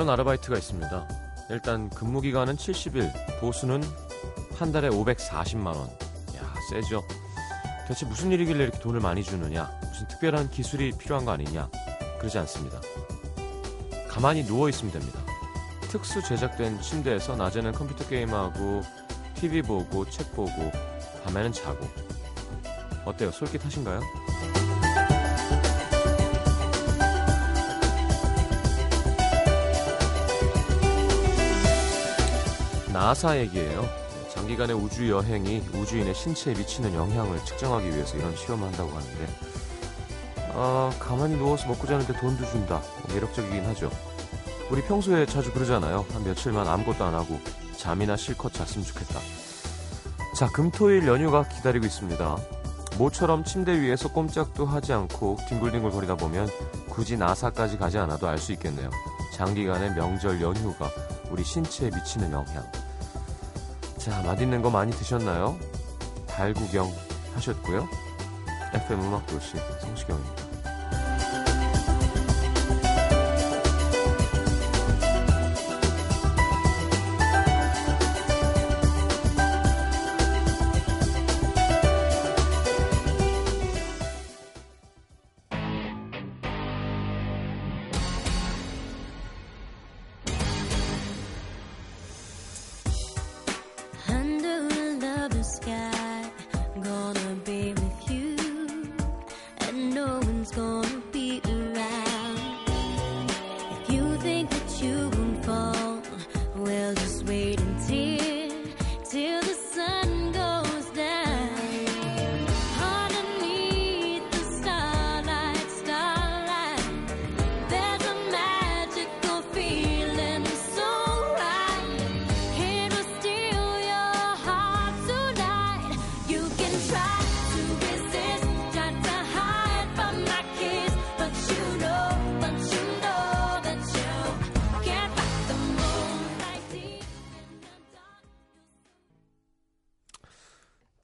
이런 아르바이트가 있습니다. 일단 근무 기간은 70일, 보수는 한 달에 540만 원. 야, 세죠. 대체 무슨 일이길래 이렇게 돈을 많이 주느냐? 무슨 특별한 기술이 필요한 거 아니냐? 그러지 않습니다. 가만히 누워 있으면 됩니다. 특수 제작된 침대에서 낮에는 컴퓨터 게임하고 TV 보고 책 보고 밤에는 자고. 어때요? 솔깃하신가요? 나사 얘기예요. 장기간의 우주 여행이 우주인의 신체에 미치는 영향을 측정하기 위해서 이런 시험을 한다고 하는데, 아, 가만히 누워서 먹고 자는데 돈도 준다. 매력적이긴 하죠. 우리 평소에 자주 그러잖아요. 한 며칠만 아무것도 안 하고 잠이나 실컷 잤으면 좋겠다. 자, 금토일 연휴가 기다리고 있습니다. 모처럼 침대 위에서 꼼짝도 하지 않고 뒹굴뒹굴 거리다 보면 굳이 나사까지 가지 않아도 알 수 있겠네요. 장기간의 명절 연휴가 우리 신체에 미치는 영향. 자, 맛있는 거 많이 드셨나요? 달 구경 하셨고요. FM 음악도시 성시경입니다.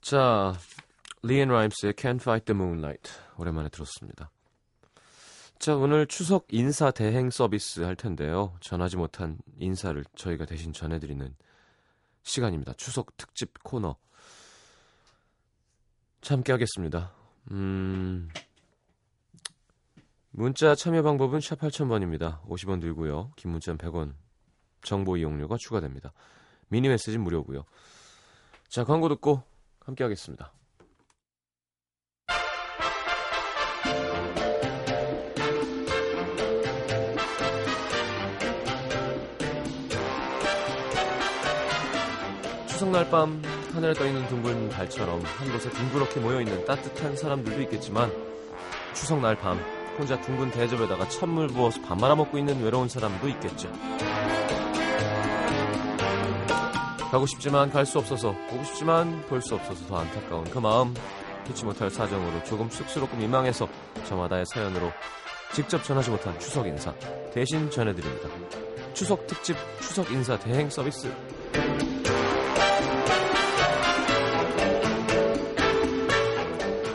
자, LeAnn Rimes의 Can't Fight the Moonlight 오랜만에 들었습니다. 자, 오늘 추석 인사 대행 서비스 할 텐데요. 전하지 못한 인사를 저희가 대신 전해드리는 시간입니다. 추석 특집 코너. 자, 함께 하겠습니다. 음, 문자 참여 방법은 샵 8000번입니다. 50원 들고요. 긴 문자는 100원. 정보 이용료가 추가됩니다. 미니 메시지는 무료고요. 자, 광고 듣고 함께 하겠습니다. 추석날 밤 하늘에 떠있는 둥근 달처럼 한 곳에 둥그렇게 모여있는 따뜻한 사람들도 있겠지만 추석날 밤 혼자 둥근 대접에다가 찬물 부어서 밥 말아먹고 있는 외로운 사람도 있겠죠. 가고 싶지만 갈 수 없어서 보고 싶지만 볼 수 없어서 더 안타까운 그 마음 피치 못할 사정으로 조금 쑥스럽고 민망해서 저마다의 사연으로 직접 전하지 못한 추석 인사 대신 전해드립니다. 추석 특집 추석 인사 대행 서비스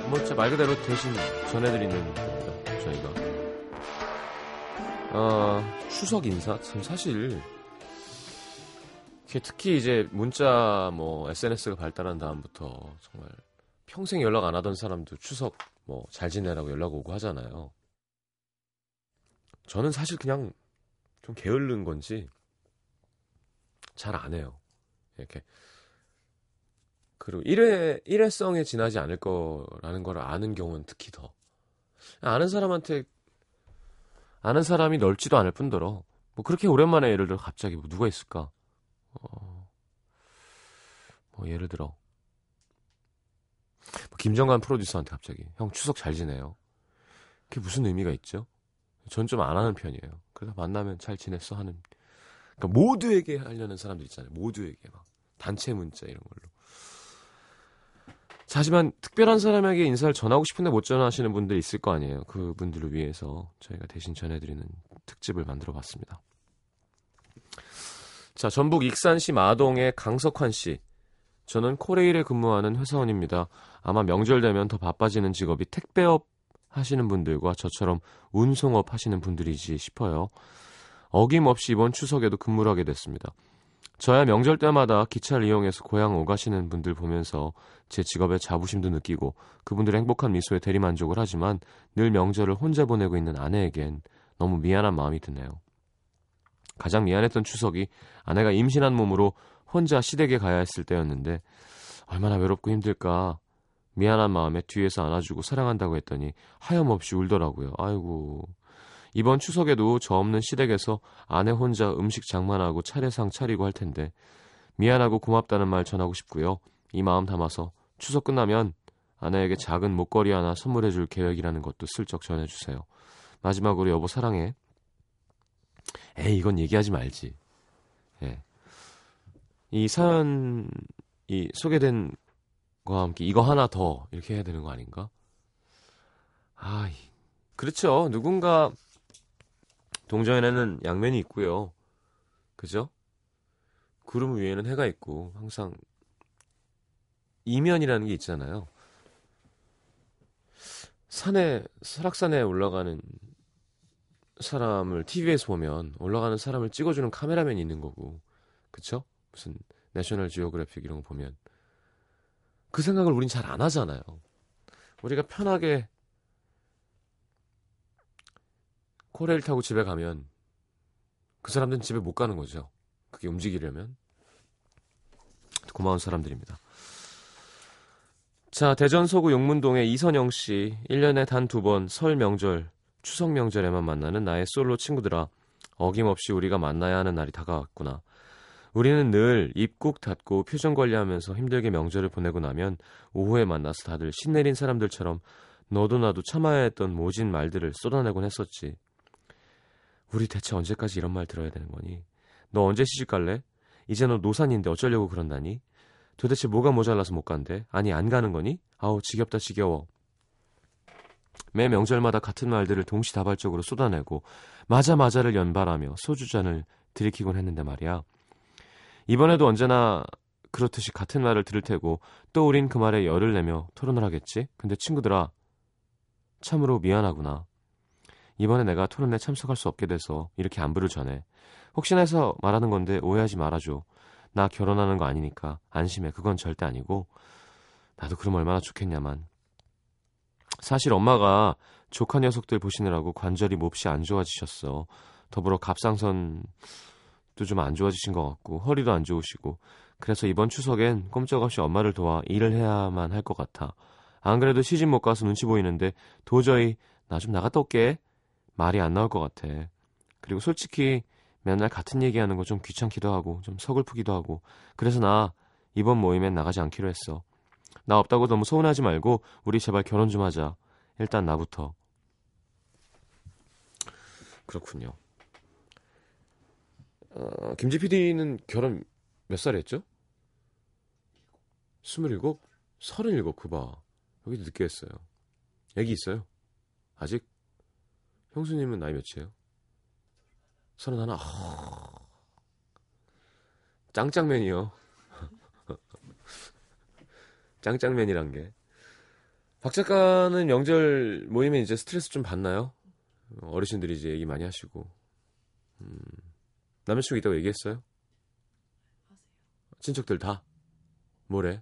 뭐 말 그대로 대신 전해드리는 겁니다. 저희가 어, 추석 인사 참 사실 특히 이제 문자 뭐 SNS가 발달한 다음부터 정말 평생 연락 안 하던 사람도 추석 뭐 잘 지내라고 연락 오고 하잖아요. 저는 사실 그냥 좀 게으른 건지 잘 안 해요. 이렇게 그리고 일회 일회성에 지나지 않을 거라는 걸 아는 경우는 특히 더 아는 사람한테 아는 사람이 넓지도 않을 뿐더러 뭐 그렇게 오랜만에 예를 들어 갑자기 뭐 누가 있을까? 어, 뭐 예를 들어 뭐 김정관 프로듀서한테 갑자기 형 추석 잘 지내요. 그게 무슨 의미가 있죠? 전 좀 안 하는 편이에요. 그래서 만나면 잘 지냈어 하는. 그러니까 모두에게 하려는 사람들 있잖아요. 모두에게 막 단체 문자 이런 걸로. 자, 하지만 특별한 사람에게 인사를 전하고 싶은데 못 전하시는 분들 있을 거 아니에요. 그분들을 위해서 저희가 대신 전해드리는 특집을 만들어 봤습니다. 자, 전북 익산시 마동의 강석환 씨. 저는 코레일에 근무하는 회사원입니다. 아마 명절 되면 더 바빠지는 직업이 택배업 하시는 분들과 저처럼 운송업 하시는 분들이지 싶어요. 어김없이 이번 추석에도 근무를 하게 됐습니다. 저야 명절 때마다 기차를 이용해서 고향 오가시는 분들 보면서 제 직업에 자부심도 느끼고 그분들의 행복한 미소에 대리만족을 하지만 늘 명절을 혼자 보내고 있는 아내에겐 너무 미안한 마음이 드네요. 가장 미안했던 추석이 아내가 임신한 몸으로 혼자 시댁에 가야 했을 때였는데 얼마나 외롭고 힘들까 미안한 마음에 뒤에서 안아주고 사랑한다고 했더니 하염없이 울더라고요. 아이고 이번 추석에도 저 없는 시댁에서 아내 혼자 음식 장만하고 차례상 차리고 할 텐데 미안하고 고맙다는 말 전하고 싶고요. 이 마음 담아서 추석 끝나면 아내에게 작은 목걸이 하나 선물해 줄 계획이라는 것도 슬쩍 전해 주세요. 마지막으로 여보 사랑해. 에이 이건 얘기하지 말지. 예. 이 사연 이 소개된 거와 함께 이거 하나 더 이렇게 해야 되는 거 아닌가? 아, 그렇죠. 누군가 동전에는 양면이 있고요. 그죠? 구름 위에는 해가 있고 항상 이면이라는 게 있잖아요. 산에 설악산에 올라가는 사람을 TV에서 보면 올라가는 사람을 찍어주는 카메라맨이 있는 거고, 그쵸? 무슨 내셔널 지오그래픽 이런 거 보면 그 생각을 우린 잘 안 하잖아요. 우리가 편하게 코레일 타고 집에 가면 그 사람들은 집에 못 가는 거죠. 그게 움직이려면 고마운 사람들입니다. 자, 대전 서구 용문동의 이선영 씨. 1년에 단 두 번 설 명절, 추석 명절에만 만나는 나의 솔로 친구들아. 어김없이 우리가 만나야 하는 날이 다가왔구나. 우리는 늘 입국 닫고 표정 관리하면서 힘들게 명절을 보내고 나면 오후에 만나서 다들 신내린 사람들처럼 너도 나도 참아야 했던 모진 말들을 쏟아내곤 했었지. 우리 대체 언제까지 이런 말 들어야 되는 거니? 너 언제 시집 갈래? 이제 너 노산인데 어쩌려고 그런다니? 도대체 뭐가 모자라서 못 간대? 아니 안 가는 거니? 아우 지겹다 지겨워. 매 명절마다 같은 말들을 동시다발적으로 쏟아내고 맞아 맞아를 연발하며 소주잔을 들이키곤 했는데 말이야. 이번에도 언제나 그렇듯이 같은 말을 들을 테고 또 우린 그 말에 열을 내며 토론을 하겠지. 근데 친구들아 참으로 미안하구나. 이번에 내가 토론에 참석할 수 없게 돼서 이렇게 안부를 전해. 혹시나 해서 말하는 건데 오해하지 말아줘. 나 결혼하는 거 아니니까 안심해. 그건 절대 아니고 나도 그럼 얼마나 좋겠냐만. 사실 엄마가 조카 녀석들 보시느라고 관절이 몹시 안 좋아지셨어. 더불어 갑상선도 좀 안 좋아지신 것 같고 허리도 안 좋으시고 그래서 이번 추석엔 꼼짝없이 엄마를 도와 일을 해야만 할 것 같아. 안 그래도 시집 못 가서 눈치 보이는데 도저히 나 좀 나갔다 올게. 말이 안 나올 것 같아. 그리고 솔직히 맨날 같은 얘기하는 거 좀 귀찮기도 하고 좀 서글프기도 하고 그래서 나 이번 모임엔 나가지 않기로 했어. 나 없다고 너무 서운하지 말고 우리 제발 결혼 좀 하자. 일단 나부터. 그렇군요. 어, 김지 PD는 결혼 몇살 했죠? 27? 37 그봐. 여기도 늦게 했어요. 애기 있어요? 아직? 형수님은 나이 몇이에요? 서른 하나. 아... 짱짱맨이요. 짱짱맨이란 게. 박 작가는 명절 모임에 이제 스트레스 좀 받나요? 어르신들이 이제 얘기 많이 하시고. 음, 남자친구 있다고 얘기했어요? 친척들 다? 뭐래?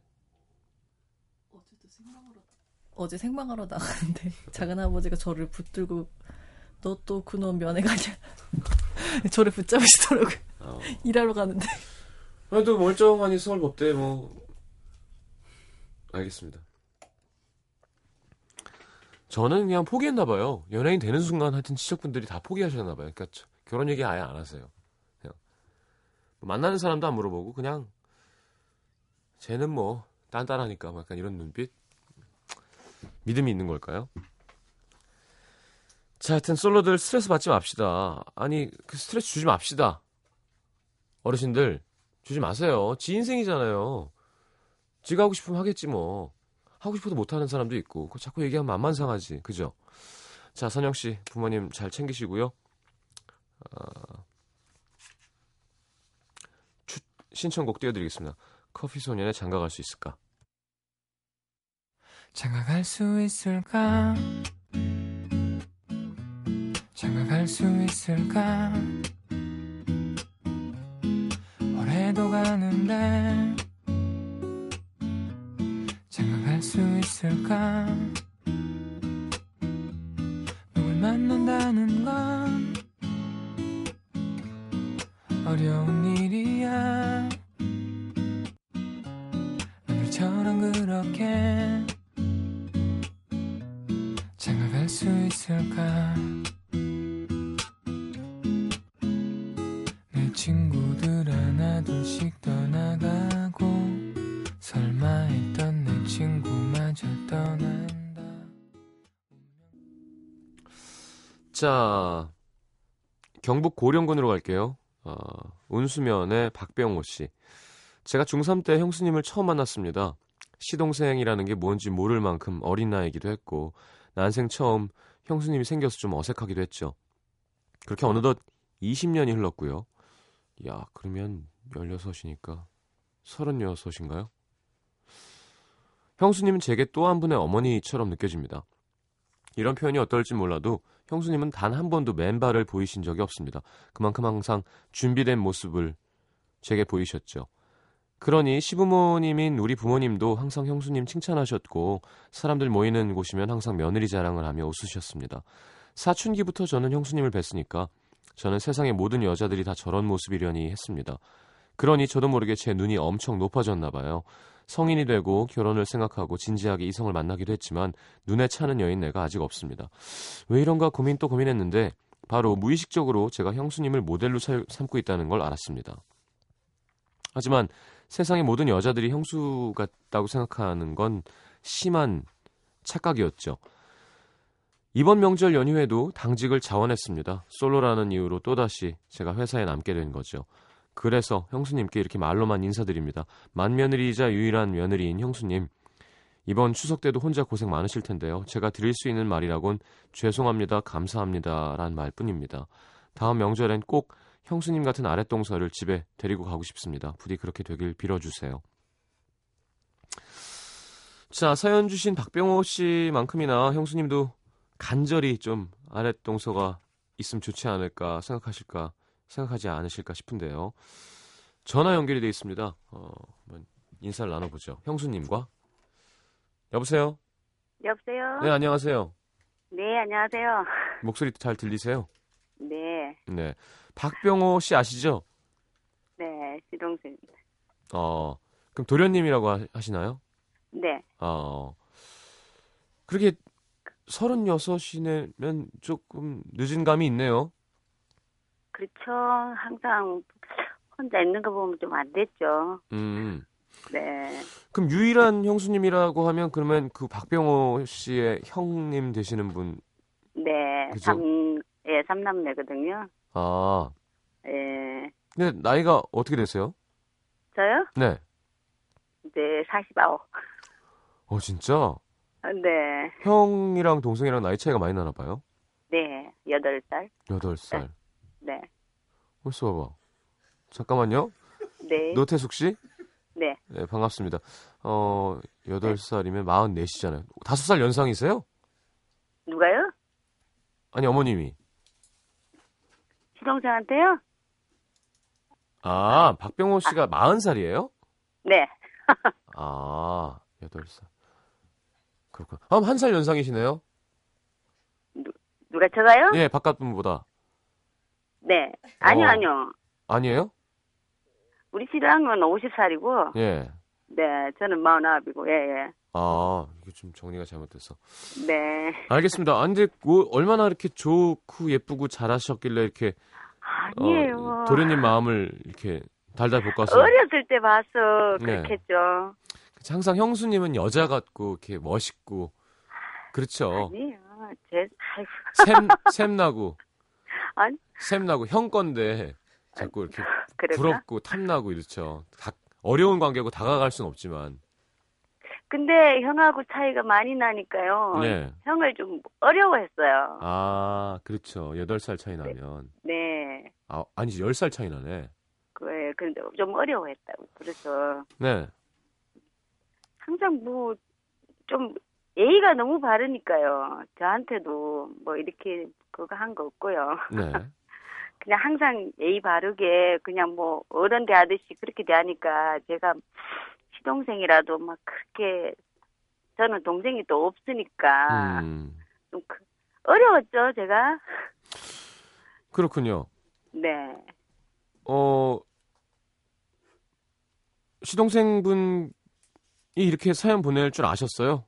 어제 생방하러 나가는데 작은 아버지가 저를 붙들고 너 또 그놈 면회 가냐 저를 붙잡으시더라고요 어. 일하러 가는데 그래도 멀쩡하니 서울법대 뭐 알겠습니다. 저는 그냥 포기했나 봐요. 연예인 되는 순간 하여튼 친척분들이 다 포기하셨나 봐요. 그러니까 저- 결혼 얘기 아예 안 하세요. 그냥 만나는 사람도 안 물어보고 그냥 쟤는 뭐 딴딴하니까 뭐 약간 이런 눈빛 믿음이 있는 걸까요? 자, 하여튼 솔로들 스트레스 받지 맙시다. 아니 그 스트레스 주지 맙시다. 어르신들 주지 마세요. 지 인생이잖아요. 지가 하고 싶으면 하겠지 뭐. 하고 싶어도 못하는 사람도 있고. 그거 자꾸 얘기하면 만만 상하지. 그죠? 자, 선영 씨, 부모님 잘 챙기시고요. 어, 추- 신청곡 띄워드리겠습니다. 커피 소년의 장가갈 수 있을까? 장가갈 수 있을까? 장가갈 수 있을까? 어디로 가는데 장가갈 수 있을까? 누굴 만난다는 건 어려운 일이야. 오늘처럼 그렇게 장가갈 수 있을까 자, 경북 고령군으로 갈게요. 어, 운수면의 박병호 씨. 제가 중3 때 형수님을 처음 만났습니다. 시동생이라는 게 뭔지 모를 만큼 어린 나이기도 했고, 난생 처음 형수님이 생겨서 좀 어색하기도 했죠. 그렇게 어느덧 20년이 흘렀고요. 야, 그러면 16이니까 36인가요? 형수님은 제게 또 한 분의 어머니처럼 느껴집니다. 이런 표현이 어떨지 몰라도 형수님은 단 한 번도 맨발을 보이신 적이 없습니다. 그만큼 항상 준비된 모습을 제게 보이셨죠. 그러니 시부모님인 우리 부모님도 항상 형수님 칭찬하셨고 사람들 모이는 곳이면 항상 며느리 자랑을 하며 웃으셨습니다. 사춘기부터 저는 형수님을 뵀으니까 저는 세상의 모든 여자들이 다 저런 모습이려니 했습니다. 그러니 저도 모르게 제 눈이 엄청 높아졌나 봐요. 성인이 되고 결혼을 생각하고 진지하게 이성을 만나기도 했지만 눈에 차는 여인네가 아직 없습니다. 왜 이런가 고민 또 고민했는데 바로 무의식적으로 제가 형수님을 모델로 살- 삼고 있다는 걸 알았습니다. 하지만 세상의 모든 여자들이 형수 같다고 생각하는 건 심한 착각이었죠. 이번 명절 연휴에도 당직을 자원했습니다. 솔로라는 이유로 또다시 제가 회사에 남게 된 거죠. 그래서 형수님께 이렇게 말로만 인사드립니다. 맏며느리이자 유일한 며느리인 형수님. 이번 추석 때도 혼자 고생 많으실 텐데요. 제가 드릴 수 있는 말이라곤 죄송합니다, 감사합니다, 란 말뿐입니다. 다음 명절엔 꼭 형수님 같은 아랫동서를 집에 데리고 가고 싶습니다. 부디 그렇게 되길 빌어주세요. 자, 사연 주신 박병호 씨만큼이나 형수님도 간절히 좀 아랫동서가 있으면 좋지 않을까 생각하실까, 생각하지 않으실까 싶은데요. 전화 연결이 되어 있습니다. 어, 한번 인사를 나눠보죠. 형수님과. 여보세요? 여보세요? 네, 안녕하세요. 네, 안녕하세요. 목소리 잘 들리세요? 네, 네. 박병호 씨 아시죠? 네, 시동생. 어, 그럼 도련님이라고 하- 하시나요? 네, 어, 그렇게 36이면 조금 늦은 감이 있네요. 그렇죠. 항상 혼자 있는 거 보면 좀 안 됐죠. 음. 네, 그럼 유일한 형수님이라고 하면 그러면 그 박병호 씨의 형님 되시는 분, 네, 그죠? 삼, 예, 삼남매거든요. 아, 예, 근데 나이가 어떻게 되세요? 저요? 네. 이제 49. 어, 진짜? 네, 형이랑 동생이랑 나이 차이가 많이 나나 봐요? 네, 8살. 8살. 네, 벌써 봐봐. 잠깐만요. 네, 노태숙 씨? 네, 네, 반갑습니다. 어, 8살이면 44시잖아요. 5살 연상이세요? 누가요? 아니, 어머님이. 시동생한테요? 아, 박병호 씨가 40살이에요? 네, 아, 8살. 그렇구나. 아, 한살 연상이시네요? 누가 저가요? 예, 바깥 분보다. 네, 아니요, 어. 아니요. 아니에요? 우리 신랑은 50살이고, 예. 네, 저는 49이고, 예, 예. 아, 이게 좀 정리가 잘못됐어. 네. 알겠습니다. 아, 근데 뭐 얼마나 이렇게 좋고 예쁘고 잘하셨길래 이렇게 아니에요. 어, 도련님 마음을 이렇게 달달 볶아서 어렸을 때 봐서 네. 그렇겠죠. 항상 형수님은 여자 같고 이렇게 멋있고 그렇죠. 아니에요. 제, 아이고, 샘 샘 나고 아니. 샘나고 형 건데 자꾸 이렇게? 부럽고 탐나고 이렇죠. 다, 어려운 관계고 다가갈 수는 없지만. 근데 형하고 차이가 많이 나니까요. 네. 형을 좀 어려워했어요. 아, 그렇죠. 8살 차이 나면. 네. 아, 아니지. 10살 차이 나네. 그래, 근데 좀 어려워했다고. 그래서 네. 항상 뭐, 좀, 예의가 너무 바르니까요. 저한테도 뭐 이렇게 그거 한 거 없고요. 네. 그냥 항상 예의 바르게 그냥 뭐 어른 대하듯이 그렇게 대하니까 제가 시동생이라도 막 그렇게 저는 동생이 또 없으니까 음, 좀 그- 어려웠죠 제가 그렇군요. 네 어, 시동생분이 이렇게 사연 보낼 줄 아셨어요?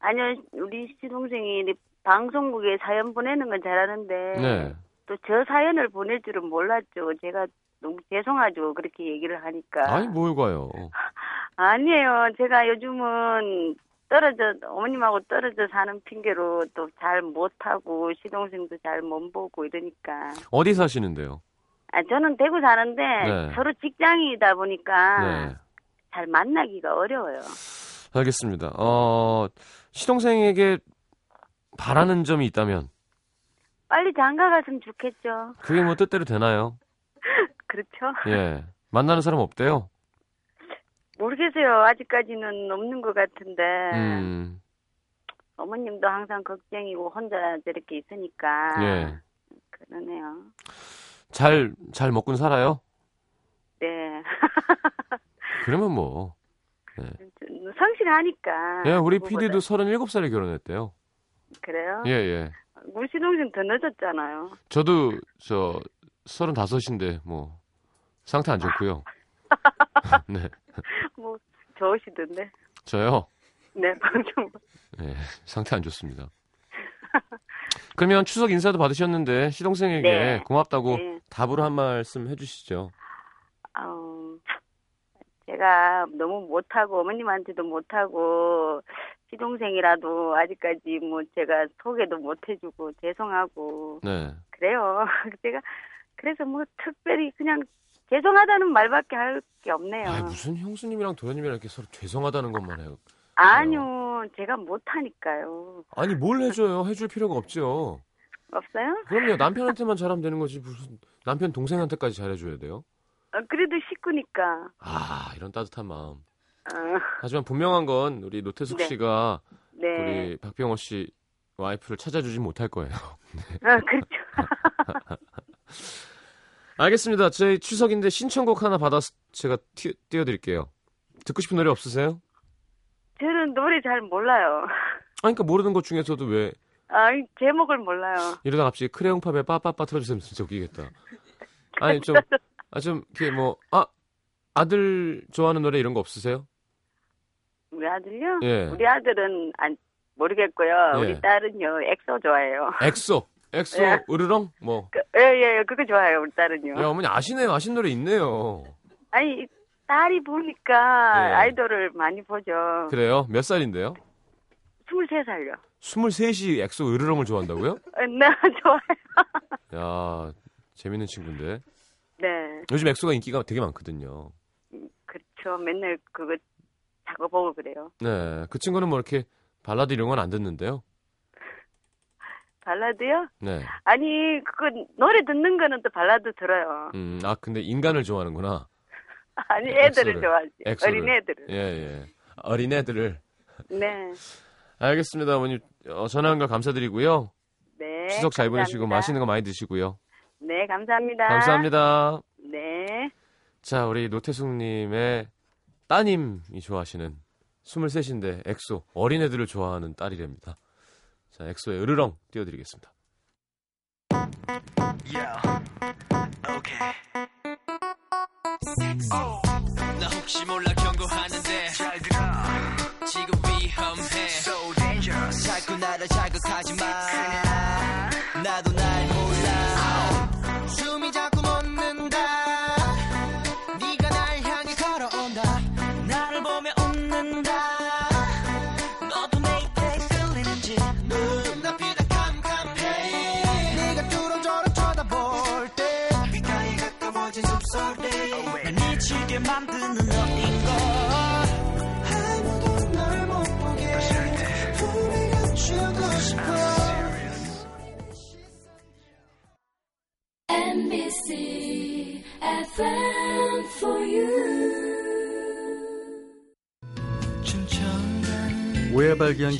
아니요 우리 시동생이 방송국에 사연 보내는 건 잘하는데 네. 또 저 사연을 보낼 줄은 몰랐죠 제가 너무 죄송하죠 그렇게 얘기를 하니까 아니, 뭘 가요. 아니에요. 제가 요즘은 떨어져 어머님하고 떨어져 사는 핑계로 또 잘 못하고 시동생도 잘 못 보고 이러니까 어디 사시는데요? 아 저는 대구 사는데 네. 서로 직장이다 보니까 네. 잘 만나기가 어려워요. 알겠습니다. 어, 시동생에게 바라는 점이 있다면, 빨리 장가 갔으면 좋겠죠. 그게 뭐 뜻대로 되나요? 그렇죠? 예. 만나는 사람 없대요? 모르겠어요. 아직까지는 없는 것 같은데 음, 어머님도 항상 걱정이고 혼자 저렇게 있으니까 예. 그러네요. 잘, 잘 먹곤 살아요? 네. 그러면 뭐. 성실하니까. 예, 우리. PD도 37살에 결혼했대요. 그래요? 예, 예. 우리 시동생 더 늦었잖아요. 저도, 저, 35인데, 뭐, 상태 안 좋고요. 네. 뭐 좋으시던데. 저요? 네, 방송. 예, 상태 안 좋습니다. 그러면 추석 인사도 받으셨는데, 시동생에게 네. 고맙다고 네. 답으로 한 말씀 해주시죠. 아우, 제가 너무 못하고 어머님한테도 못하고 시동생이라도 아직까지 뭐 제가 소개도 못 해주고 죄송하고 네. 그래요. 제가 그래서 뭐 특별히 그냥 죄송하다는 말밖에 할 게 없네요. 아 무슨 형수님이랑 도련님이랑 이렇게 서로 죄송하다는 것만 해요. 아니요, 제가 못하니까요. 아니, 뭘 해줘요? 해줄 필요가 없죠. 없어요? 그럼요, 남편한테만 잘하면 되는 거지. 무슨, 남편 동생한테까지 잘해줘야 돼요? 어, 그래도 식구니까. 아, 이런 따뜻한 마음. 어, 하지만 분명한 건 우리 노태숙 네. 씨가 네. 우리 박병호 씨 와이프를 찾아주지 못할 거예요. 어, 그렇죠. 알겠습니다. 저희 추석인데 신청곡 하나 받아서 제가 티, 띄워드릴게요. 듣고 싶은 노래 없으세요? 저는 노래 잘 몰라요. 아, 그러니까 모르는 것 중에서도 왜 아, 제목을 몰라요. 이러다 갑자기 크레용팝에 빠빠빠 틀어주시면 진짜 웃기겠다. 아니 좀, 아 좀 이렇게 뭐, 아 아들 좋아하는 노래 이런 거 없으세요? 우리 아들요? 예. 우리 아들은 안 모르겠고요. 예. 우리 딸은요. 엑소 좋아해요. 엑소, 엑소, 예. 으르렁, 뭐. 그, 예, 예, 그거 좋아해요. 우리 딸은요. 야 어머니 아시네요, 아신 노래 있네요. 아니 딸이 보니까 예. 아이돌을 많이 보죠. 그래요? 몇 살인데요? 23살요. 23이 엑소 으르렁을 좋아한다고요? 네, 좋아요. 야 재밌는 친구인데. 네, 요즘 엑소가 인기가 되게 많거든요. 그렇죠. 맨날 그거 보고 그래요. 네, 그 친구는 뭐 이렇게 발라드 이런 건 안 듣는데요. 발라드요? 네. 아니, 그거 노래 듣는 거는 또 발라드 들어요. 음, 아 근데 인간을 좋아하는구나. 아니, 애들을 엑소를. 좋아하지. 엑소를. 어린 애들을. 예, 예. 어린 애들을. 네. 알겠습니다, 어머니. 어, 전화한 걸 감사드리고요. 네. 추석 잘 보내시고 감사합니다. 맛있는 거 많이 드시고요. 네, 감사합니다. 감사합니다. 네. 자, 우리 노태숙님의 따님이 좋아하시는 23인데 엑소 어린애들을 좋아하는 딸이랍니다. 자, 엑소의 으르렁 띄워드리겠습니다. 나 혹시 몰라 경고하는데 잘 들어 지금 위험해 So dangerous 자꾸 나를 자극하지 마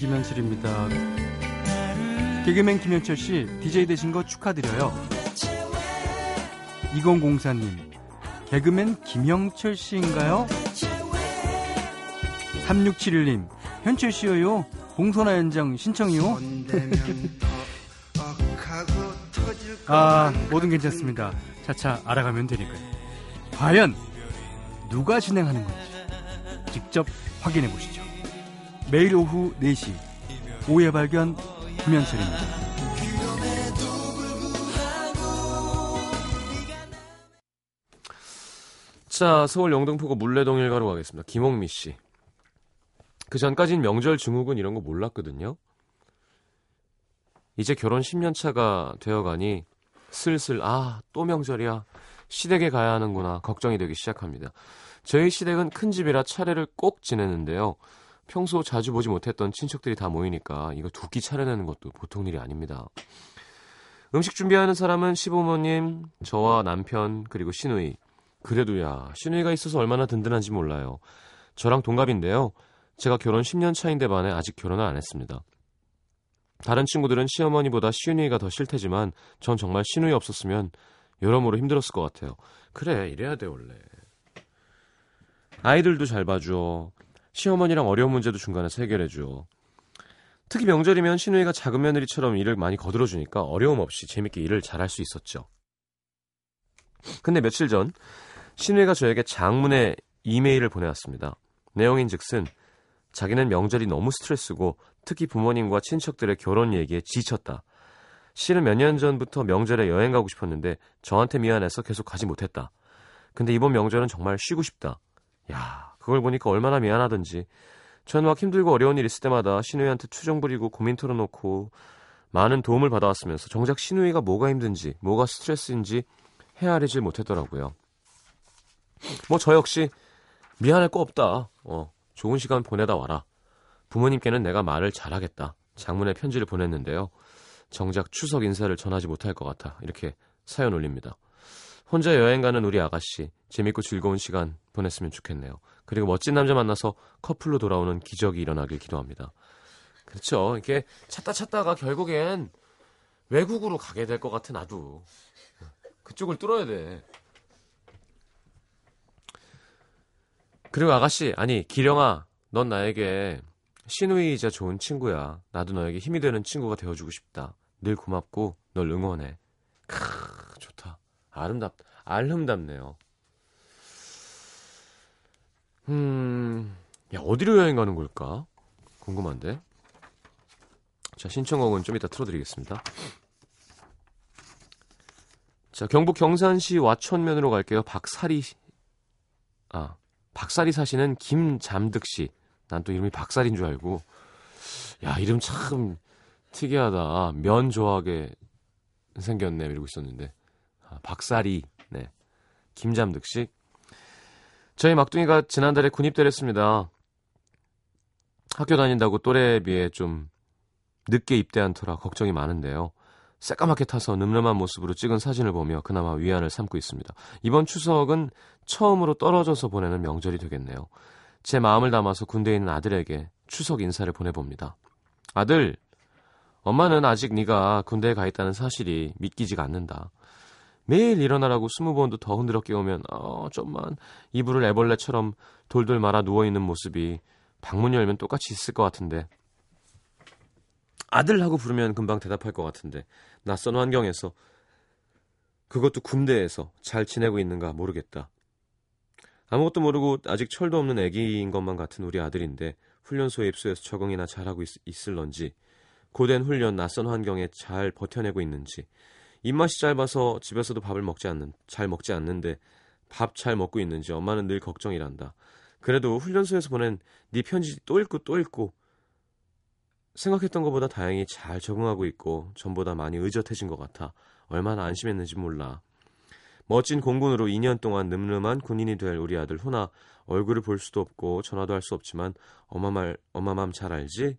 김현철입니다. 개그맨 김현철 씨, DJ 되신 거 축하드려요. 2004님, 개그맨 김영철 씨인가요? 3671님, 현철 씨요. 공소나 연장 신청이요. 아, 뭐든 괜찮습니다. 차차 알아가면 되니까요. 과연 누가 진행하는 건지 직접 확인해 보시죠. 매일 오후 4시 오해 발견 김현철입니다. 자, 서울 영등포구 물레동 일가로 가겠습니다. 김홍미 씨. 그 전까진 명절 증후군 이런 거 몰랐거든요. 이제 결혼 10년 차가 되어가니 슬슬 아, 또 명절이야. 시댁에 가야 하는구나. 걱정이 되기 시작합니다. 저희 시댁은 큰 집이라 차례를 꼭 지내는데요. 평소 자주 보지 못했던 친척들이 다 모이니까 이거 두 끼 차려내는 것도 보통 일이 아닙니다. 음식 준비하는 사람은 시부모님, 저와 남편, 그리고 시누이. 그래도 야, 시누이가 있어서 얼마나 든든한지 몰라요. 저랑 동갑인데요. 제가 결혼 10년 차인데 반해 아직 결혼을 안 했습니다. 다른 친구들은 시어머니보다 시누이가 더 싫대지만 전 정말 시누이 없었으면 여러모로 힘들었을 것 같아요. 그래, 이래야 돼, 원래. 아이들도 잘 봐줘. 시어머니랑 어려운 문제도 중간에서 해결해줘. 특히 명절이면 시누이가 작은 며느리처럼 일을 많이 거들어주니까 어려움 없이 재밌게 일을 잘할 수 있었죠. 근데 며칠 전 시누이가 저에게 장문의 이메일을 보내왔습니다. 내용인 즉슨 자기는 명절이 너무 스트레스고 특히 부모님과 친척들의 결혼 얘기에 지쳤다. 실은 몇 년 전부터 명절에 여행 가고 싶었는데 저한테 미안해서 계속 가지 못했다. 근데 이번 명절은 정말 쉬고 싶다. 야, 그걸 보니까 얼마나 미안하던지. 전 막 힘들고 어려운 일 있을 때마다 시누이한테 투정 부리고 고민 털어놓고 많은 도움을 받아왔으면서 정작 시누이가 뭐가 힘든지, 뭐가 스트레스인지 헤아리질 못했더라고요. 뭐 저 역시 미안할 거 없다. 어, 좋은 시간 보내다 와라. 부모님께는 내가 말을 잘하겠다. 장문의 편지를 보냈는데요. 정작 추석 인사를 전하지 못할 것 같아. 이렇게 사연 올립니다. 혼자 여행 가는 우리 아가씨, 재밌고 즐거운 시간 보냈으면 좋겠네요. 그리고 멋진 남자 만나서 커플로 돌아오는 기적이 일어나길 기도합니다. 그렇죠. 이렇게 찾다 찾다가 결국엔 외국으로 가게 될 것 같아, 나도. 그쪽을 뚫어야 돼. 그리고 아가씨, 아니, 기령아, 넌 나에게 시누이이자 좋은 친구야. 나도 너에게 힘이 되는 친구가 되어주고 싶다. 늘 고맙고 널 응원해. 크, 좋다. 아름답, 알흠답네요. 음, 야, 어디로 여행 가는 걸까? 궁금한데. 자, 신청곡은 좀 이따 틀어드리겠습니다. 자, 경북 경산시 와천면으로 갈게요. 박사리, 아, 박사리 사시는 김잠득 씨. 난 또 이름이 박살인 줄 알고. 야, 이름 참 특이하다. 면 좋아하게 생겼네. 이러고 있었는데. 아, 박사리, 네. 김잠득 씨. 저희 막둥이가 지난달에 군입대를 했습니다. 학교 다닌다고 또래에 비해 좀 늦게 입대한 터라 걱정이 많은데요. 새까맣게 타서 늠름한 모습으로 찍은 사진을 보며 그나마 위안을 삼고 있습니다. 이번 추석은 처음으로 떨어져서 보내는 명절이 되겠네요. 제 마음을 담아서 군대에 있는 아들에게 추석 인사를 보내봅니다. 아들, 엄마는 아직 네가 군대에 가 있다는 사실이 믿기지가 않는다. 매일 일어나라고 스무 번도 더 흔들어 깨우면 어, 좀만 이불을 애벌레처럼 돌돌 말아 누워있는 모습이 방문 열면 똑같이 있을 것 같은데 아들하고 부르면 금방 대답할 것 같은데 낯선 환경에서 그것도 군대에서 잘 지내고 있는가 모르겠다. 아무것도 모르고 아직 철도 없는 애기인 것만 같은 우리 아들인데 훈련소에 입소해서 적응이나 잘하고 있, 을런지 고된 훈련 낯선 환경에 잘 버텨내고 있는지 입맛이 짧아서 집에서도 밥을 먹지 않는 잘 먹지 않는데 밥 잘 먹고 있는지 엄마는 늘 걱정이란다. 그래도 훈련소에서 보낸 네 편지 또 읽고 또 읽고 생각했던 것보다 다행히 잘 적응하고 있고 전보다 많이 의젓해진 것 같아 얼마나 안심했는지 몰라. 멋진 공군으로 2년 동안 늠름한 군인이 될 우리 아들 훈아 얼굴을 볼 수도 없고 전화도 할 수 없지만 엄마 말 엄마 마음 잘 알지?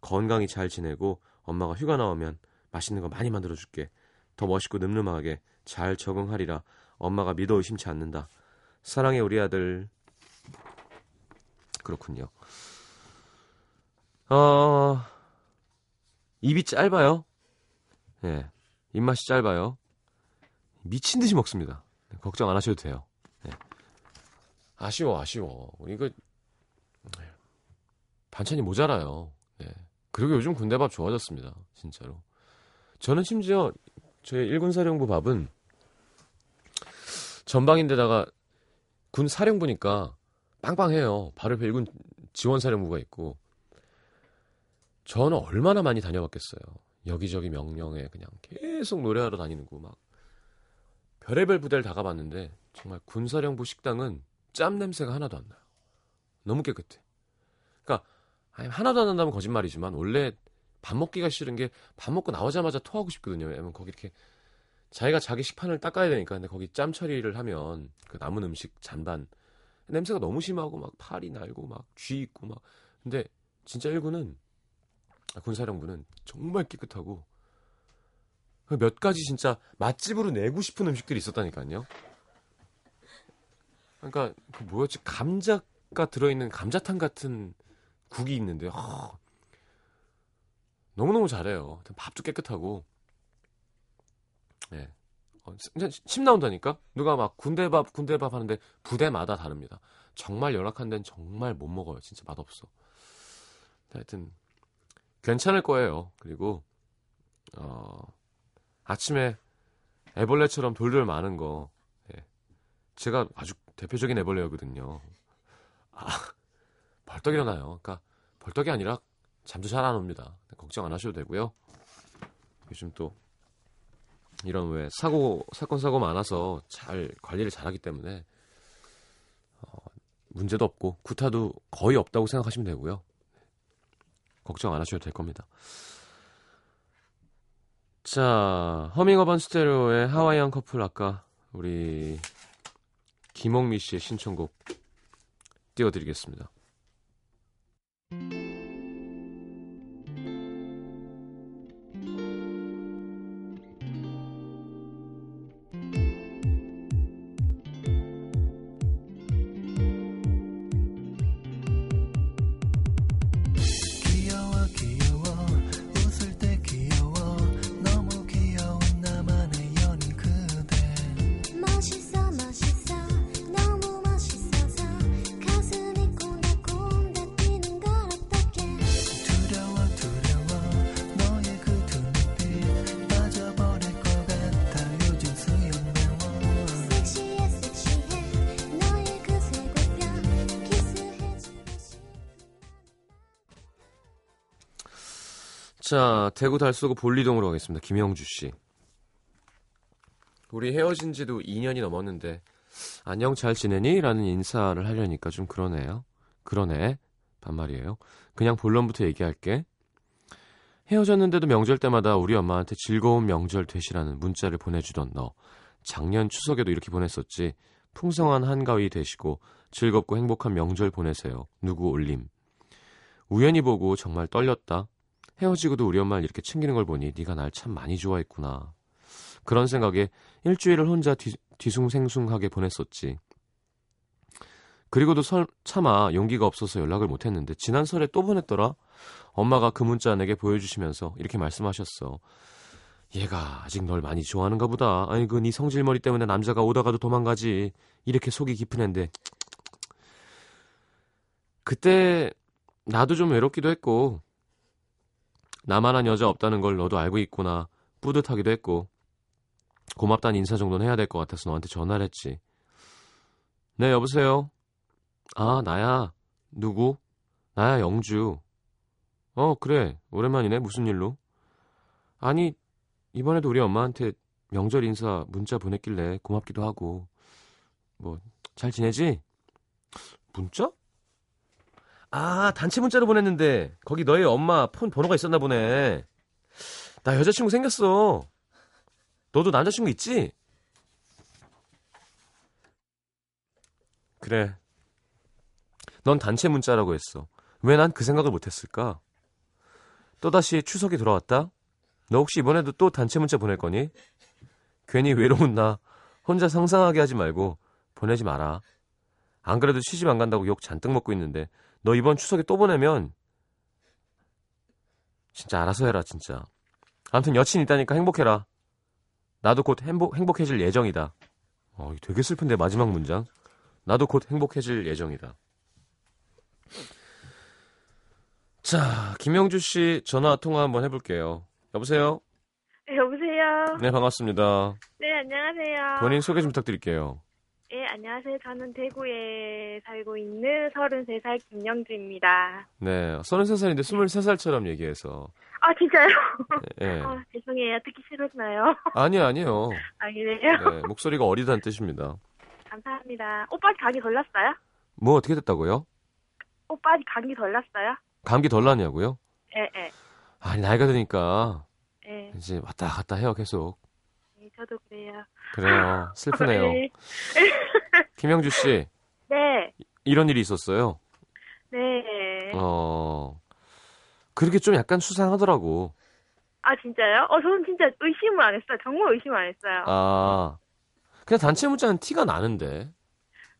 건강히 잘 지내고 엄마가 휴가 나오면 맛있는 거 많이 만들어 줄게. 더 멋있고 늠름하게 잘 적응하리라. 엄마가 믿어 의심치 않는다. 사랑해 우리 아들. 그렇군요. 어, 입이 짧아요. 예. 입맛이 짧아요. 미친 듯이 먹습니다. 네, 걱정 안 하셔도 돼요. 네. 아쉬워, 아쉬워. 이거 네. 반찬이 모자라요. 네. 그리고 요즘 군대밥 좋아졌습니다. 진짜로. 저는 심지어 저희 일군 사령부 밥은 전방인데다가 군 사령부니까 빵빵해요. 바로 옆에 일군 지원 사령부가 있고 저는 얼마나 많이 다녀봤겠어요. 여기저기 명령에 그냥 계속 노래하러 다니는 거막 별의별 부대를 다 가봤는데 정말 군사령부 식당은 짬 냄새가 하나도 안 나요. 너무 깨끗해. 그러니까 하나도 안 난다면 거짓말이지만 원래 밥 먹기가 싫은 게 밥 먹고 나오자마자 토하고 싶거든요. 왜냐면 거기 이렇게 자기가 자기 식판을 닦아야 되니까 근데 거기 짬 처리를 하면 그 남은 음식 잔반 냄새가 너무 심하고 막 팔이 날고 막 쥐 있고 막 근데 진짜 일군은 아, 군사령부는 정말 깨끗하고 그몇 가지 진짜 맛집으로 내고 싶은 음식들이 있었다니까요. 그러니까 그 뭐였지 감자가 들어있는 감자탕 같은 국이 있는데 아, 너무너무 잘해요. 밥도 깨끗하고 예. 어, 진짜 침 나온다니까? 누가 막 군대밥, 군대밥 하는데 부대마다 다릅니다. 정말 열악한 데는 정말 못 먹어요. 진짜 맛없어. 하여튼, 괜찮을 거예요. 그리고, 어, 아침에 애벌레처럼 돌돌 많은 거, 예. 제가 아주 대표적인 애벌레거든요. 아, 벌떡 일어나요. 그러니까, 벌떡이 아니라 잠도 잘 안 옵니다. 걱정 안 하셔도 되고요. 요즘 또, 이런 왜 사고 사건 사고 많아서 잘 관리를 잘하기 때문에 어, 문제도 없고 구타도 거의 없다고 생각하시면 되고요. 걱정 안 하셔도 될 겁니다. 자, 허밍어반 스테레오의 하와이안 커플 아까 우리 김홍미 씨의 신청곡 띄워드리겠습니다. 자, 대구 달서구 볼리동으로 가겠습니다. 김영주 씨. 우리 헤어진 지도 2년이 넘었는데 안녕 잘 지내니? 라는 인사를 하려니까 좀 그러네요. 그러네. 반말이에요. 그냥 본론부터 얘기할게. 헤어졌는데도 명절 때마다 우리 엄마한테 즐거운 명절 되시라는 문자를 보내주던 너. 작년 추석에도 이렇게 보냈었지. 풍성한 한가위 되시고 즐겁고 행복한 명절 보내세요. 누구 올림. 우연히 보고 정말 떨렸다. 헤어지고도 우리 엄마를 이렇게 챙기는 걸 보니 네가 날 참 많이 좋아했구나. 그런 생각에 일주일을 혼자 뒤, 뒤숭생숭하게 보냈었지. 그리고도 설, 차마 용기가 없어서 연락을 못했는데 지난 설에 또 보냈더라. 엄마가 그 문자 내게 보여주시면서 이렇게 말씀하셨어. 얘가 아직 널 많이 좋아하는가 보다. 아이고 네 성질머리 때문에 남자가 오다가도 도망가지. 이렇게 속이 깊은 앤데. 그때 나도 좀 외롭기도 했고 나만한 여자 없다는 걸 너도 알고 있구나. 뿌듯하기도 했고. 고맙다는 인사 정도는 해야 될 것 같아서 너한테 전화를 했지. 네, 여보세요? 아, 나야. 누구? 나야, 영주. 어, 그래. 오랜만이네. 무슨 일로? 아니, 이번에도 우리 엄마한테 명절 인사 문자 보냈길래 고맙기도 하고. 뭐, 잘 지내지? 문자? 아, 단체 문자로 보냈는데 거기 너희 엄마 폰 번호가 있었나 보네. 나 여자친구 생겼어. 너도 남자친구 있지? 그래. 넌 단체 문자라고 했어. 왜 난 그 생각을 못했을까? 또다시 추석이 돌아왔다? 너 혹시 이번에도 또 단체 문자 보낼 거니? 괜히 외로운 나 혼자 상상하게 하지 말고 보내지 마라. 안 그래도 시집 안 간다고 욕 잔뜩 먹고 있는데 너 이번 추석에 또 보내면 진짜 알아서 해라 진짜. 아무튼 여친 있다니까 행복해라. 나도 곧 행복, 행복해질 예정이다. 어, 되게 슬픈데 마지막 문장. 나도 곧 행복해질 예정이다. 자, 김영주 씨 전화 통화 한번 해볼게요. 여보세요? 네, 여보세요. 네, 반갑습니다. 네, 안녕하세요. 본인 소개 좀 부탁드릴게요. 네, 안녕하세요. 저는 대구에 살고 있는 33살 김영주입니다. 네, 33살인데 23살처럼 얘기해서. 아, 진짜요? 예. 아, 죄송해요. 듣기 싫었나요? 아니요, 아니요. 아, 그래요? 네, 목소리가 어리다는 뜻입니다. 감사합니다. 오빠 감기 덜 났어요? 뭐 어떻게 됐다고요? 오빠 감기 덜 났어요? 감기 덜 나냐고요? 예, 예. 아니, 나이가 드니까 예, 이제 왔다 갔다 해요, 계속. 네, 저도 그래요. 그래요. 슬프네요. 네. 김영주 씨, 네, 이런 일이 있었어요. 네. 어, 그렇게 좀 약간 수상하더라고. 아, 진짜요? 어, 저는 진짜 의심을 안 했어요. 정말 의심을 안 했어요. 아, 그냥 단체 문자는 티가 나는데.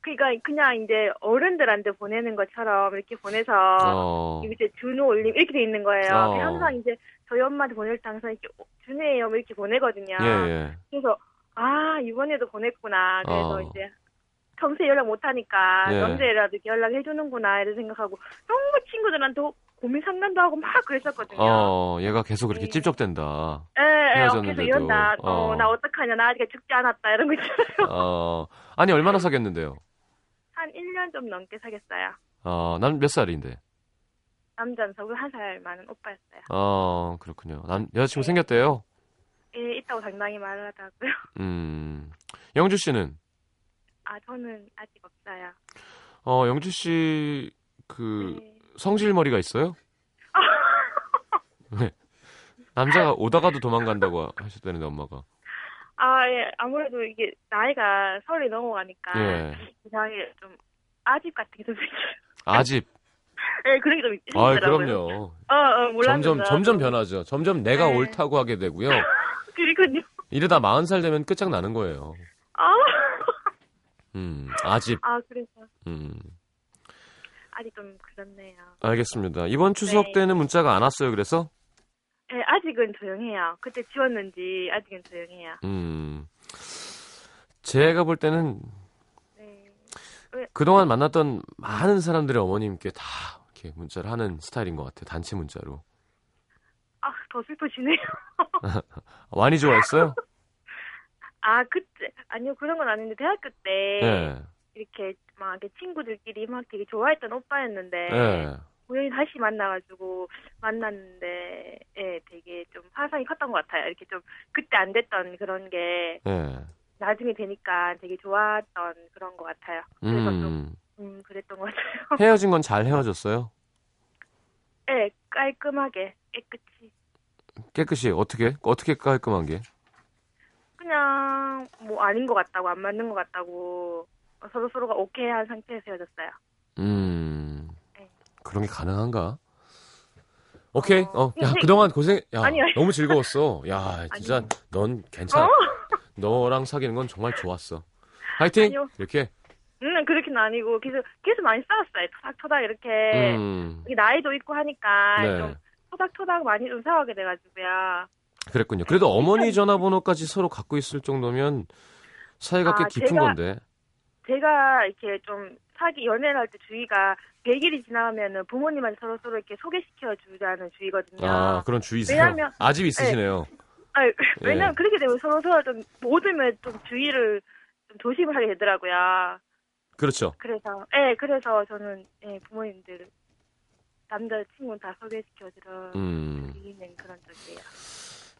그러니까 그냥 이제 어른들한테 보내는 것처럼 이렇게 보내서 어, 이제 준호 올림 이렇게 돼 있는 거예요. 어. 항상 이제 저희 엄마한테 보낼 때 항상 이렇게 어, 준호예요 뭐 이렇게 보내거든요. 예, 예. 그래서 아 이번에도 보냈구나. 그래서 어. 이제 평소에 연락 못 하니까 예. 언제라도 연락해 주는구나 이런 생각하고 너무 친구들한테 고민 상담도 하고 막 그랬었거든요. 어, 얘가 계속 그렇게 네. 찝적댄다. 예, 예, 헤어졌는데도. 계속 이런다. 어, 어. 나 어떡하냐. 나 아직 죽지 않았다. 이런 거 있잖아요. 어, 아니, 얼마나 사귀었는데요? 한 1년 좀 넘게 사귀었어요. 어, 난몇 살인데? 남자는 저보다 한살 많은 오빠였어요. 어, 그렇군요. 남, 여자친구 네. 생겼대요? 예, 있다고 당당히 말을 하더라고요. 음, 영주 씨는? 아, 저는 아직 없어요. 어, 영주 씨, 그, 네. 성질머리가 있어요? 네. 남자가 오다가도 도망간다고 하셨다는데, 엄마가. 아, 예, 아무래도 이게 나이가 서른이 넘어가니까 예. 이상하게 좀 아집 같은 게 좀 생겨요. 아집. 예, 그런 게좀 아. 그럼요. 어, 어, 몰랐는데. 점점, 점점 변하죠. 점점 내가 네. 옳다고 하게 되고요. 그러니까요. 이러다 40살 되면 끝장나는 거예요. 아, 음, 아집. 아, 그래서 음, 아직 좀 그렇네요. 알겠습니다. 이번 추석 네. 때는 문자가 안 왔어요, 그래서? 예, 아직은 조용해요. 그때 지웠는지 아직은 조용해요. 음, 제가 볼 때는 네. 그동안 만났던 많은 사람들의 어머님께 다 이렇게 문자를 하는 스타일인 것 같아요. 단체 문자로. 아, 더 슬퍼지네요. 많이 좋아했어요? 아, 그때 아니요 그런 건 아닌데 대학교 때 예. 이렇게 막 이렇게 친구들끼리 막 되게 좋아했던 오빠였는데 예. 우연히 다시 만나가지고 만났는데 예 되게 좀 화상이 컸던 것 같아요. 이렇게 좀 그때 안 됐던 그런 게 예. 나중에 되니까 되게 좋았던 그런 것 같아요. 그래서 좀 음, 음, 그랬던 것 같아요. 헤어진 건 잘 헤어졌어요? 예 깔끔하게 깨끗이 깨끗이 어떻게? 어떻게 깔끔한 게? 그냥 뭐 아닌 것 같다고 안 맞는 것 같다고 서로 서로가 오케이 한 상태에서 헤어졌어요. 음, 네. 그런 게 가능한가? 오케이. 어, 어, 야, 그동안 고생, 야, 아니, 아니. 너무 즐거웠어. 야, 진짜, 아니. 넌 괜찮아. 어? 너랑 사귀는 건 정말 좋았어. 화이팅! 아니요. 이렇게. 음 그렇게는 아니고 계속 계속 많이 싸웠어요. 토닥토닥 이렇게 음, 나이도 있고 하니까 네. 아, 좀 토닥토닥 많이 좀 싸우게 돼가지고요. 그랬군요. 그래도 어머니 전화번호까지 서로 갖고 있을 정도면 사이가 꽤 아, 깊은 제가- 건데. 제가 이렇게 좀 사기 연애를 할 때 주의가 100일이 지나면은 부모님한테 서로 서로 이렇게 소개시켜 주자는 주의거든요. 아, 그런 주의세요. 왜냐면- 아집 있으시네요. 아니, 예. 왜냐면 그렇게 되면 서로 서로 좀 모두면 좀 주의를 좀 조심을 하게 되더라고요. 그렇죠. 그래서 예 그래서 저는 예 부모님들 남자 친구는 다 소개시켜 주러 음. 드리는 그런 쪽이에요.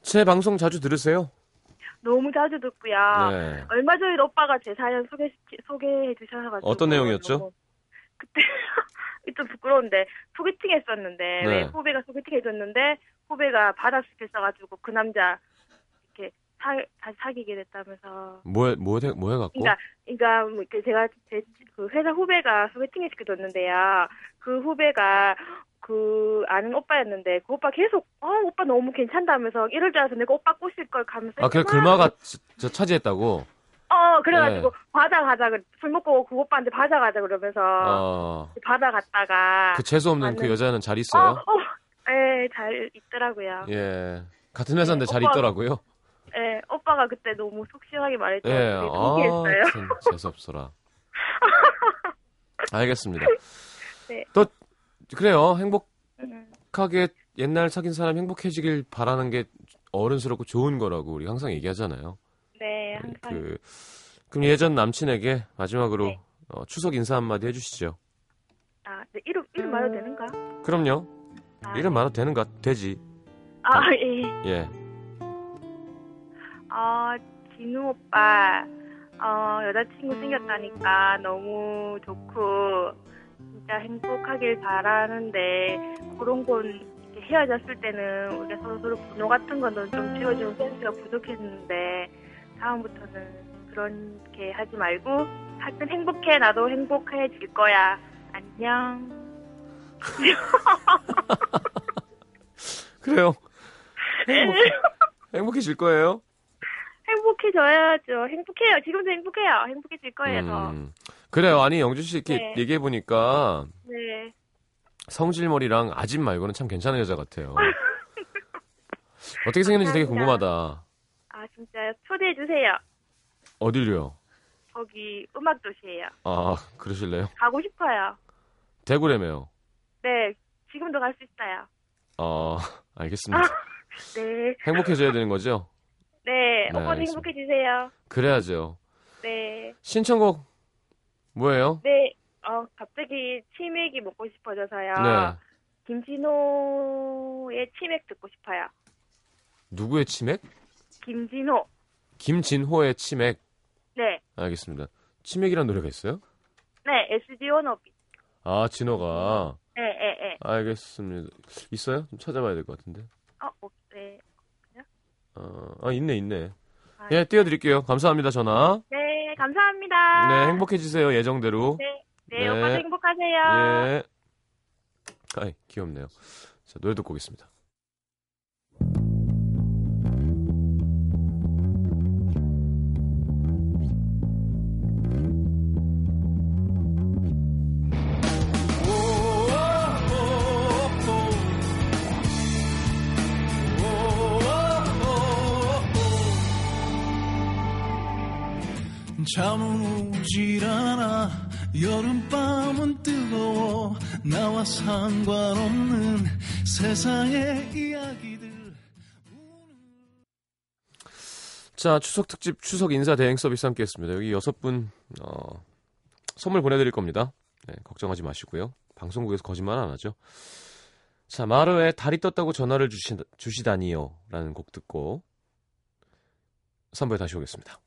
제 방송 자주 들으세요? 너무 자주 듣고요. 네. 얼마 전에 오빠가 제 사연 소개 소개해 주셔가지고 어떤 내용이었죠? 너무- 그때 좀 부끄러운데 소개팅 했었는데 네. 왜 후배가 소개팅 해줬는데 후배가 받아쓰기 써가지고 그 남자 사, 다시 사귀게 됐다면서 뭐, 해- 뭐, 해, 뭐 해갖고? 그러니까 그러니까 뭐 제가 제 그 회사 후배가 소개팅을 시켜줬는데요. 그 후배가 그 아는 오빠였는데 그 오빠 계속 어 오빠 너무 괜찮다면서 이럴 줄 알아서 내가 오빠 꼬실 걸 가면서 아, 그래, 글마가 저- 저 차지했다고? 어 그래가지고 네. 바다 가자 그- 술 먹고 그 오빠한테 바다 가자 그러면서 어. 바다 갔다가 그 재수 없는 그 맞는- 여자는 잘 있어요? 어, 어, 예, 잘 있더라고요. 예. 같은 회사인데 잘 오빠- 있더라고요. 예, 오빠가 그때 너무 속 시원하게 말했죠. 예, 되게 아, 재수없어라. 알겠습니다. 네. 또 그래요. 음, 행복하게 옛날 사귄 사람 행복해지길 바라는 게 어른스럽고 좋은 거라고 우리 항상 얘기하잖아요. 네, 항상. 그 그럼 예전 남친에게 마지막으로 네. 어, 추석 인사 한마디 해주시죠. 아, 네, 이름, 이름 말해도 되는가? 그럼요. 아, 이름 말도 되는가? 되지. 아, 예. 예. 어, 진우 오빠, 어, 여자친구 생겼다니까 너무 좋고, 진짜 행복하길 바라는데, 그런 건 헤어졌을 때는 우리가 서로 서로 분노 같은 거는 좀 지워주는 센스가 부족했는데, 다음부터는 그렇게 하지 말고, 하여튼 행복해. 나도 행복해질 거야. 안녕. 그래요. 행복, 행복해질 거예요. 행복해져야죠. 행복해요. 지금도 행복해요. 행복해질 거예요, 저. 음, 그래요. 아니 영준 씨 이렇게 네. 얘기해 보니까 네. 성질머리랑 아집 말고는 참 괜찮은 여자 같아요. 어떻게 생겼는지 되게. 궁금하다. 아, 진짜 초대해 주세요. 어디로요? 거기 음악 도시예요. 아 그러실래요? 가고 싶어요. 대구래매요. 네, 지금도 갈 수 있어요. 아 알겠습니다. 네, 행복해져야 되는 거죠? 네, 네, 오빠도 알겠습니다. 행복해지세요. 그래야죠. 네, 신청곡 뭐예요? 네, 어, 갑자기 치맥이 먹고 싶어져서요. 네. 김진호의 치맥 듣고 싶어요. 누구의 치맥? 김진호. 김진호의 치맥. 네, 알겠습니다. 치맥이란 노래가 있어요? 네, SD 원업이. 아 진호가. 네, 네, 네. 알겠습니다. 있어요? 좀 찾아봐야 될 것 같은데. 어, 어, 네. 어, 아 있네 있네. 아, 예, 띄워드릴게요. 감사합니다, 전화. 네, 감사합니다. 네, 행복해지세요, 예정대로. 네, 네, 네. 오빠도 행복하세요. 예. 아이, 귀엽네요. 자, 노래 듣고 오겠습니다. 잠은 오질 않아 여름밤은 뜨거워 나와 상관없는 세상의 이야기들 자, 추석 특집 추석 인사 대행 서비스 함께 했습니다. 여기 여섯 분, 어, 선물 보내드릴 겁니다. 네, 걱정하지 마시고요. 방송국에서 거짓말 안 하죠. 자, 마르의 달이 떴다고 전화를 주시, 주시다니요. 라는 곡 듣고 3부에 다시 오겠습니다.